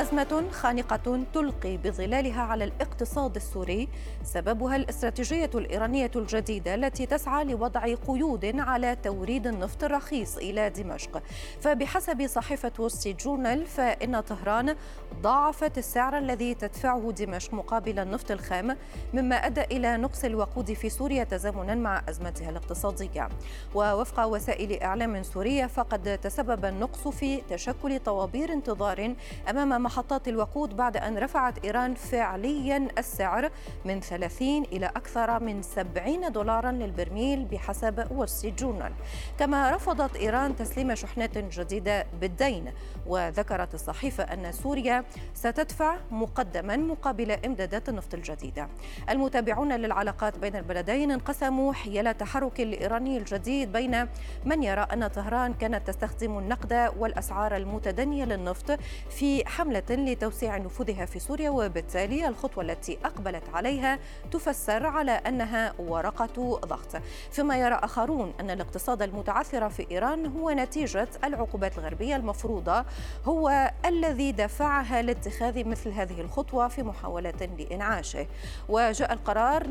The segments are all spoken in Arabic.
أزمة خانقة تلقي بظلالها على الاقتصاد السوري سببها الاستراتيجية الإيرانية الجديدة التي تسعى لوضع قيود على توريد النفط الرخيص إلى دمشق. فبحسب صحيفة وستي جورنال فإن طهران ضاعفت السعر الذي تدفعه دمشق مقابل النفط الخام مما أدى إلى نقص الوقود في سوريا تزامنا مع أزمتها الاقتصادية. ووفق وسائل إعلام سورية فقد تسبب النقص في تشكل طوابير انتظار أمام محطات الوقود بعد أن رفعت إيران فعليا السعر من 30 إلى أكثر من 70 دولارا للبرميل بحسب وول جورنال. كما رفضت إيران تسليم شحنات جديدة بالدين وذكرت الصحيفة أن سوريا ستدفع مقدما مقابل إمدادات النفط الجديدة. المتابعون للعلاقات بين البلدين انقسموا حيال التحرك الإيراني الجديد بين من يرى أن طهران كانت تستخدم النقد والأسعار المتدنية للنفط في حملة لتوسيع نفوذها في سوريا وبالتالي الخطوة التي أقبلت عليها تفسر على أنها ورقة ضغط. فيما يرى آخرون أن الاقتصاد المتعثر في إيران هو نتيجة العقوبات الغربية المفروضة هو الذي دفعها لاتخاذ مثل هذه الخطوة في محاولة لإنعاشه. وجاء القرار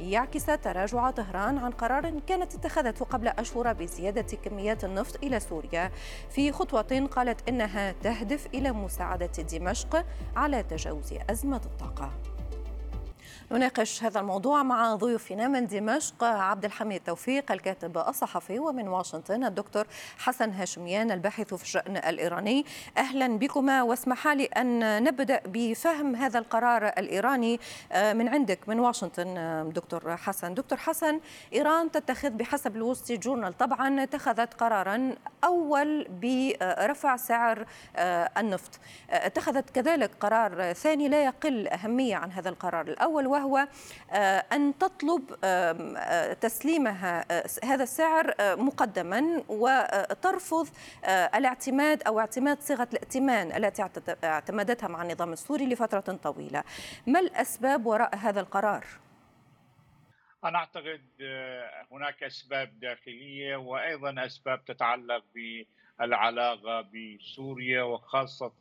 ليعكس تراجع طهران عن قرار كانت اتخذته قبل أشهر بزيادة كميات النفط إلى سوريا. في خطوة قالت إنها تهدف إلى مساعدة دمشق على تجاوز أزمة الطاقة. نناقش هذا الموضوع مع ضيوفنا من دمشق. عبد الحميد توفيق الكاتب الصحفي ومن واشنطن الدكتور حسن هاشميان الباحث في الشأن الإيراني. أهلا بكما واسمح لي أن نبدأ بفهم هذا القرار الإيراني آه، من عندك من واشنطن آه، دكتور حسن. دكتور حسن إيران تتخذ بحسب الوستي جورنال. طبعا اتخذت قرارا أول برفع سعر آه، النفط. اتخذت كذلك قرار ثاني لا يقل أهمية عن هذا القرار الأول وهو آه، أن تطلب آه، تسليمها آه، هذا السعر مقدما وترفض الاعتماد أو اعتماد صيغة الائتمان التي اعتمدتها مع النظام السوري لفترة طويلة ما الأسباب وراء هذا القرار؟ أنا أعتقد هناك أسباب داخلية وأيضا أسباب تتعلق بالعلاقة بسوريا وخاصة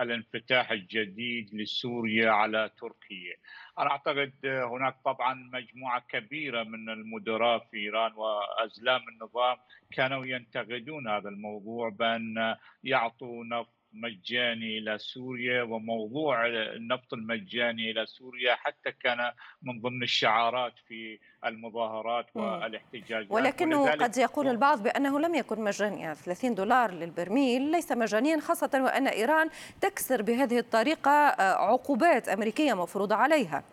الانفتاح الجديد لسوريا على تركيا. أنا أعتقد هناك طبعا مجموعة كبيرة من المدراء في إيران وأزلام النظام كانوا ينتقدون هذا الموضوع بأن يعطوا نفط مجاني إلى سوريا وموضوع النفط المجاني إلى سوريا حتى كان من ضمن الشعارات في المظاهرات والاحتجاجات. ولكنه قد يقول البعض بأنه لم يكن مجانيا. 30 دولار للبرميل ليس مجانيا خاصة وأن إيران تكسر بهذه الطريقة آه، عقوبات أمريكية مفروضة عليها.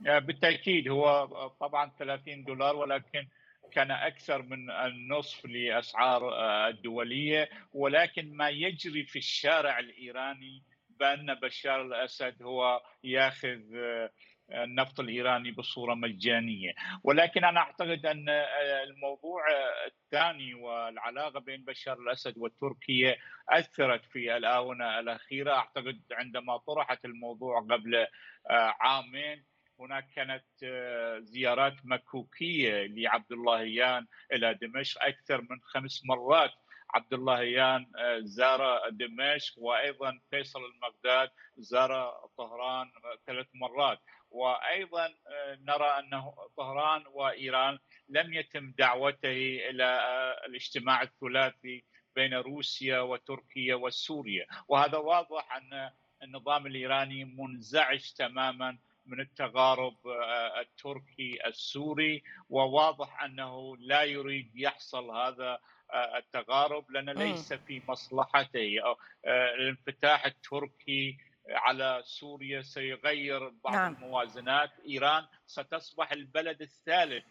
بالتأكيد هو طبعا 30 دولار ولكن كان أكثر من النصف لأسعار آه، الدولية ولكن ما يجري في الشارع الإيراني بأن بشار الأسد هو ياخذ آه، النفط الإيراني بصورة مجانية، ولكن أنا أعتقد أن آه، الموضوع الثاني والعلاقة بين بشار الأسد وتركيا أثرت في الآونة الأخيرة، أعتقد عندما طرحت الموضوع قبل عامين هناك كانت آه، زيارات مكوكية لعبد اللهيان إلى دمشق أكثر من خمس مرات. عبد اللهيان آه، زار دمشق وأيضا فيصل المقداد زار طهران ثلاث مرات. وأيضا آه، نرى انه طهران وإيران لم يتم دعوته إلى الاجتماع الثلاثي بين روسيا وتركيا وسوريا. وهذا واضح أن النظام الإيراني منزعج تماما من التقارب آه، التركي السوري وواضح أنه لا يريد يحصل هذا آه، التقارب لأن ليس في مصلحته. آه، الانفتاح التركي على سوريا سيغير بعض نعم. الموازنات. إيران ستصبح البلد الثالث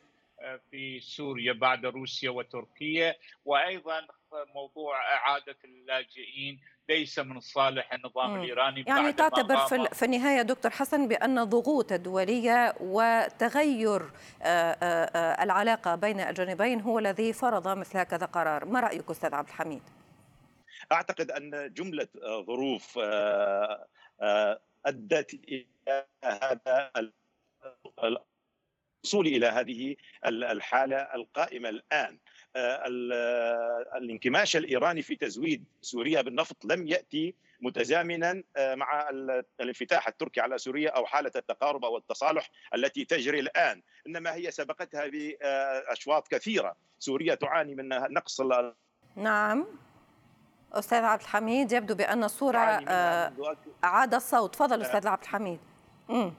في سوريا بعد روسيا وتركيا. وأيضا موضوع إعادة اللاجئين ليس من صالح النظام م. الإيراني يعني تعتبر في, في النهاية دكتور حسن بأن الضغوط الدوليه وتغير آه، آه، آه، العلاقة بين الجانبين هو الذي فرض مثل هكذا قرار، ما رأيك أستاذ عبد الحميد؟ أعتقد أن جملة ظروف أدت إلى هذا الوصول إلى هذه الحالة القائمة الآن الانكماش الإيراني في تزويد سوريا بالنفط لم يأتي متزامنا مع الانفتاح التركي على سوريا أو حالة التقارب أو التصالح التي تجري الآن، إنما هي سبقتها بأشواط كثيرة، سوريا تعاني من نقص نعم. أستاذ عبد الحميد يبدو بأن الصورة أعاد الصوت. تفضل أستاذ عبد الحميد. آه،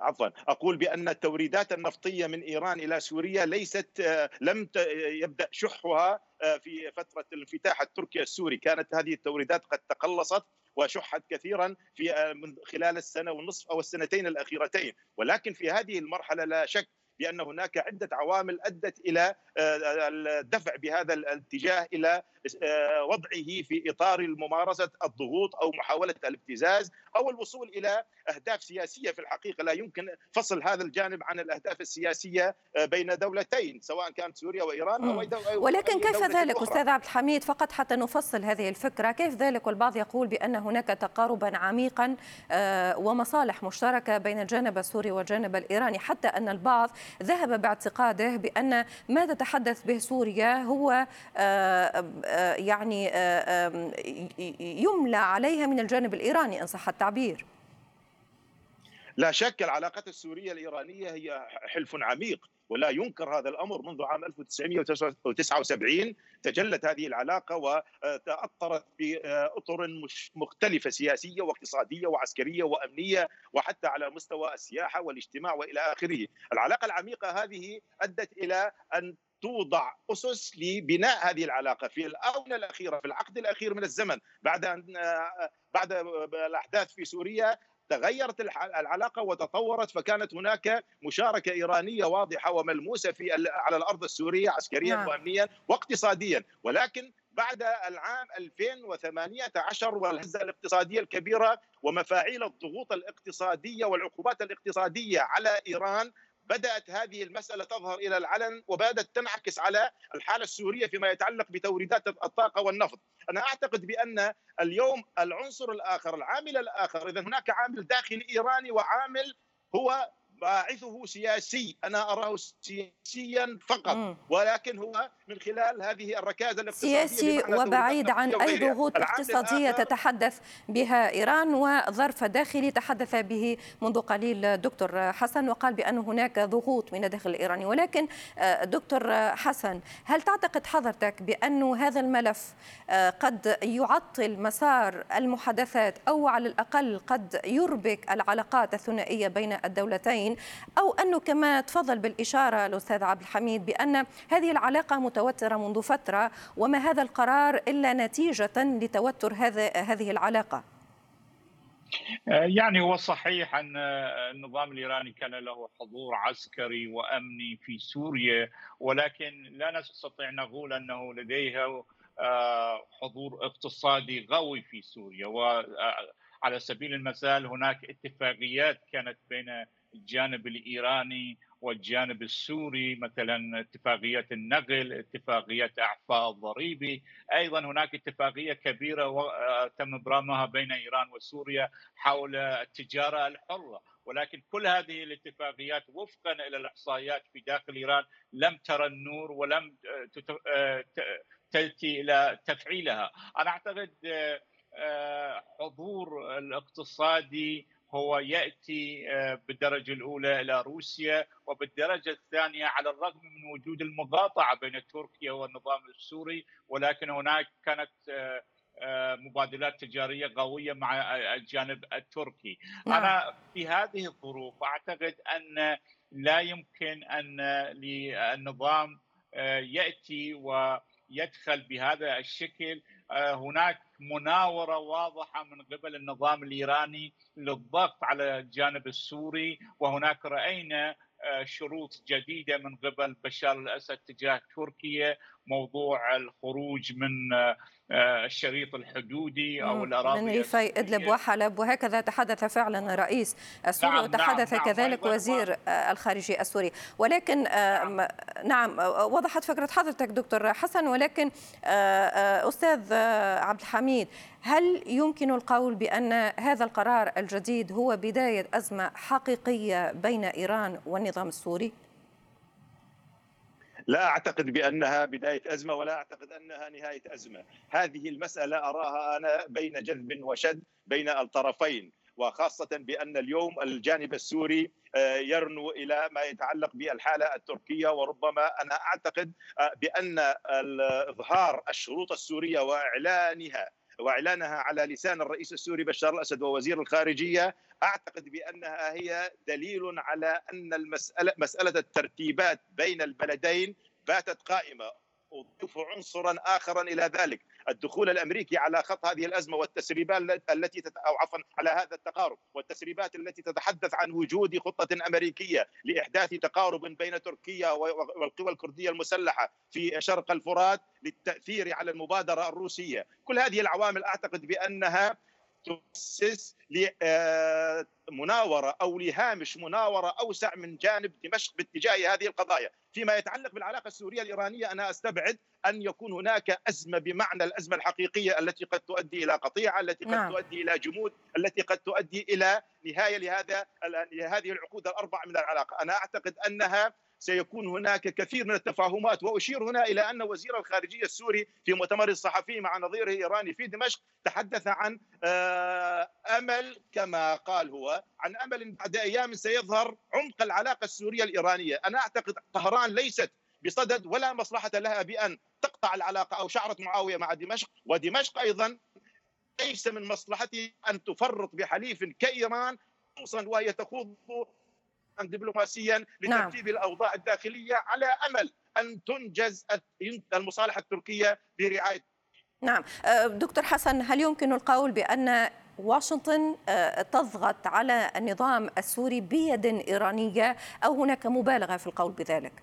عفوا. أقول بأن التوريدات النفطية من إيران إلى سوريا ليست آه، لم يبدأ شحها آه، في فترة الانفتاح التركي السوري. كانت هذه التوريدات قد تقلصت وشحت كثيرا في خلال السنة والنصف أو السنتين الأخيرتين. ولكن في هذه المرحلة لا شك بأن هناك عدة عوامل أدت إلى الدفع بهذا الاتجاه إلى آه، وضعه في إطار ممارسه الضغوط أو محاولة الابتزاز أو الوصول إلى أهداف سياسية في الحقيقة. لا يمكن فصل هذا الجانب عن الأهداف السياسية آه، بين دولتين سواء كانت سوريا وإيران أو أي دولة ولكن كيف ذلك أستاذ عبد الحميد؟ فقط حتى نفصل هذه الفكرة كيف ذلك والبعض يقول بأن هناك تقاربا عميقا آه، ومصالح مشتركة بين الجانب السوري والجانب الإيراني حتى أن البعض ذهب باعتقاده بأن ما تتحدث به سوريا هو يعني آه، يملى عليها من الجانب الإيراني إن صح التعبير. لا شك العلاقات السورية الإيرانية هي حلف عميق. ولا ينكر هذا الأمر منذ عام 1979 تجلت هذه العلاقة وتاثرت باطر مختلفة سياسية واقتصادية وعسكرية وأمنية وحتى على مستوى السياحة والاجتماع وإلى آخره. العلاقة العميقة هذه أدت إلى أن توضع أسس لبناء هذه العلاقة في الآونة الأخيرة في العقد الأخير من الزمن بعد ان بعد الأحداث في سوريا تغيرت العلاقة وتطورت فكانت هناك مشاركة إيرانية واضحة وملموسة في على الأرض السورية عسكريا نعم. وامنيا واقتصاديا ولكن بعد العام 2018 والهزة الاقتصادية الكبيرة ومفاعيل الضغوط الاقتصادية والعقوبات الاقتصادية على إيران بدأت هذه المسألة تظهر إلى العلن وبدأت تنعكس على الحالة السورية فيما يتعلق بتوريدات الطاقة والنفط، أنا أعتقد بأن اليوم العنصر الآخر العامل الآخر إذا هناك عامل داخلي إيراني وعامل هو باعثه سياسي. أنا أراه سياسيا فقط ولكن هو من خلال هذه الركائز الاقتصادية سياسي وبعيد عن اي ضغوط اقتصادية تتحدث بها إيران وظرف داخلي تحدث به منذ قليل دكتور حسن وقال بأن هناك ضغوط من الداخل الإيراني. ولكن آه، دكتور حسن هل تعتقد حضرتك بأن هذا الملف آه، قد يعطل مسار المحادثات أو على الأقل قد يربك العلاقات الثنائية بين الدولتين؟ أو انه كما تفضل بالإشارة الأستاذ عبد الحميد بأن هذه العلاقة متوترة منذ فترة وما هذا القرار إلا نتيجة لتوتر هذا هذه العلاقة؟ يعني هو صحيح أن النظام الإيراني كان له حضور عسكري وأمني في سوريا ولكن لا نستطيع نقول أنه لديه آه، حضور اقتصادي قوي في سوريا. وعلى سبيل المثال هناك اتفاقيات كانت بين الجانب الإيراني والجانب السوري مثلا اتفاقية النقل، اتفاقية أعفاء الضريبي، أيضا هناك اتفاقية كبيرة آه، تم إبرامها بين إيران وسوريا حول التجارة الحرة، ولكن كل هذه الاتفاقيات وفقا إلى الإحصائيات في داخل إيران لم ترى النور ولم آه، آه، تأتي إلى تفعيلها، أنا أعتقد حضور الاقتصادي هو يأتي آه، بالدرجة الأولى إلى روسيا وبالدرجة الثانية على الرغم من وجود المقاطعة بين تركيا والنظام السوري ولكن هناك كانت آه، آه، مبادلات تجارية قوية مع الجانب التركي. نعم. أنا في هذه الظروف أعتقد أن لا يمكن أن للنظام يأتي ويدخل بهذا الشكل هناك مناورة واضحة من قبل النظام الإيراني للضغط على الجانب السوري وهناك رأينا آه، شروط جديدة من قبل بشار الأسد تجاه تركيا موضوع الخروج من آه، الشريط الحدودي أو الأراضي من ريفي إدلب وحلب. وهكذا تحدث فعلا رئيس السوري نعم وتحدث نعم كذلك نعم. وزير الخارجية السوري ولكن نعم. نعم وضحت فكرة حضرتك دكتور حسن ولكن أستاذ عبد الحميد هل يمكن القول بأن هذا القرار الجديد هو بداية أزمة حقيقية بين إيران والنظام السوري؟ لا أعتقد بأنها بداية أزمة ولا أعتقد أنها نهاية أزمة، هذه المسألة أراها أنا بين جذب وشد بين الطرفين وخاصة بأن اليوم الجانب السوري آه، يرنو إلى ما يتعلق بالحالة التركية وربما أنا أعتقد آه، بأن إظهار الشروط السورية وإعلانها وإعلانها على لسان الرئيس السوري بشار الأسد ووزير الخارجية. أعتقد بأنها هي دليل على أن المساله مسألة الترتيبات بين البلدين باتت قائمة. أضيف عنصرا اخرا إلى ذلك. الدخول الأمريكي على خط هذه الأزمة والتسريبات التي تت... أو عفوا على هذا التقارب والتسريبات التي تتحدث عن وجود خطة أمريكية لإحداث تقارب بين تركيا والقوى الكردية المسلحة في شرق الفرات للتأثير على المبادرة الروسية، كل هذه العوامل أعتقد بأنها تؤسس لمناوره أو لهامش مناورة أوسع من جانب دمشق باتجاه هذه القضايا، فيما يتعلق بالعلاقة السورية الإيرانية أنا أستبعد أن يكون هناك أزمة بمعنى الأزمة الحقيقية التي قد تؤدي إلى قطيعة، التي قد نعم. تؤدي إلى جمود، التي قد تؤدي إلى نهاية لهذا لهذه العقود الأربع من العلاقة، أنا أعتقد أنها سيكون هناك كثير من التفاهمات. وأشير هنا إلى أن وزير الخارجية السوري في مؤتمر الصحفي مع نظيره الايراني في دمشق تحدث عن آه، أمل كما قال هو عن أمل بعد أيام سيظهر عمق العلاقة السورية الإيرانية، أنا أعتقد طهران ليست بصدد ولا مصلحة لها بأن تقطع العلاقة أو شعرة معاوية مع دمشق. ودمشق أيضا ليس من مصلحتها أن تفرط بحليف كإيران خصوصا وهي تخوض دبلوماسيا نعم. لترتيب نعم. الأوضاع الداخلية على أمل أن تنجز المصالحه التركية برعاية نعم أه، دكتور حسن هل يمكن القول بأن واشنطن أه، تضغط على النظام السوري بيد إيرانية أو هناك مبالغة في القول بذلك؟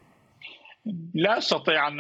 لا أستطيع أن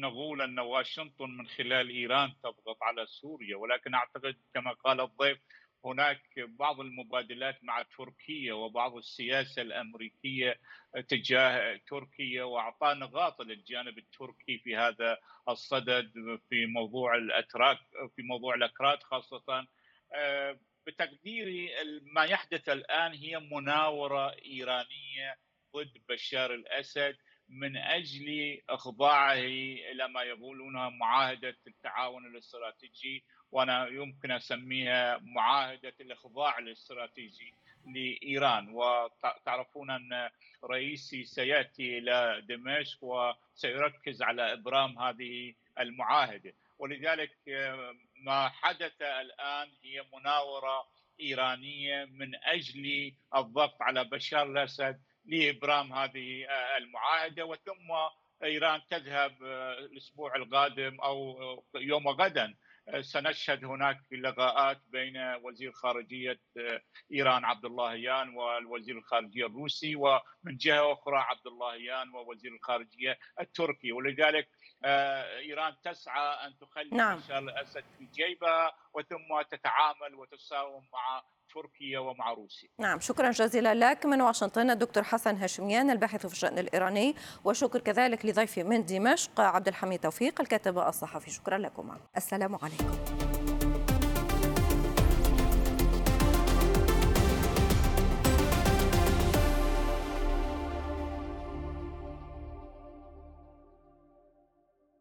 نقول أن واشنطن من خلال إيران تضغط على سوريا ولكن أعتقد كما قال الضيف هناك بعض المبادلات مع تركيا وبعض السياسة الأمريكية تجاه تركيا وأعطى نقاط للجانب التركي في هذا الصدد في موضوع الأتراك في موضوع الأكراد خاصة. آه، بتقديري ما يحدث الآن هي مناورة إيرانية ضد بشار الأسد. من أجل إخضاعه إلى ما يقولونها معاهدة التعاون الاستراتيجي وأنا يمكن أسميها معاهدة الإخضاع الاستراتيجي لإيران. وتعرفون أن رئيسي سيأتي إلى دمشق وسيركز على إبرام هذه المعاهدة. ولذلك ما حدث الآن هي مناورة إيرانية من أجل الضغط على بشار الأسد لإبرام هذه المعاهدة وثم إيران تذهب الأسبوع القادم أو يوم غدا سنشهد هناك لقاءات بين وزير خارجية إيران عبد اللهيان والوزير الخارجية الروسي ومن جهة أخرى عبد اللهيان ووزير الخارجية التركي ولذلك آه، إيران تسعى أن تخلي نعم. بشار الأسد في جيبها وثم تتعامل وتساوم مع تركيا ومع روسيا. نعم شكرا جزيلا لك. من واشنطن الدكتور حسن هاشميان الباحث في الشأن الإيراني. وشكر كذلك لضيفي من دمشق عبد الحميد توفيق الكاتب الصحفي. شكرا لكم السلام عليكم.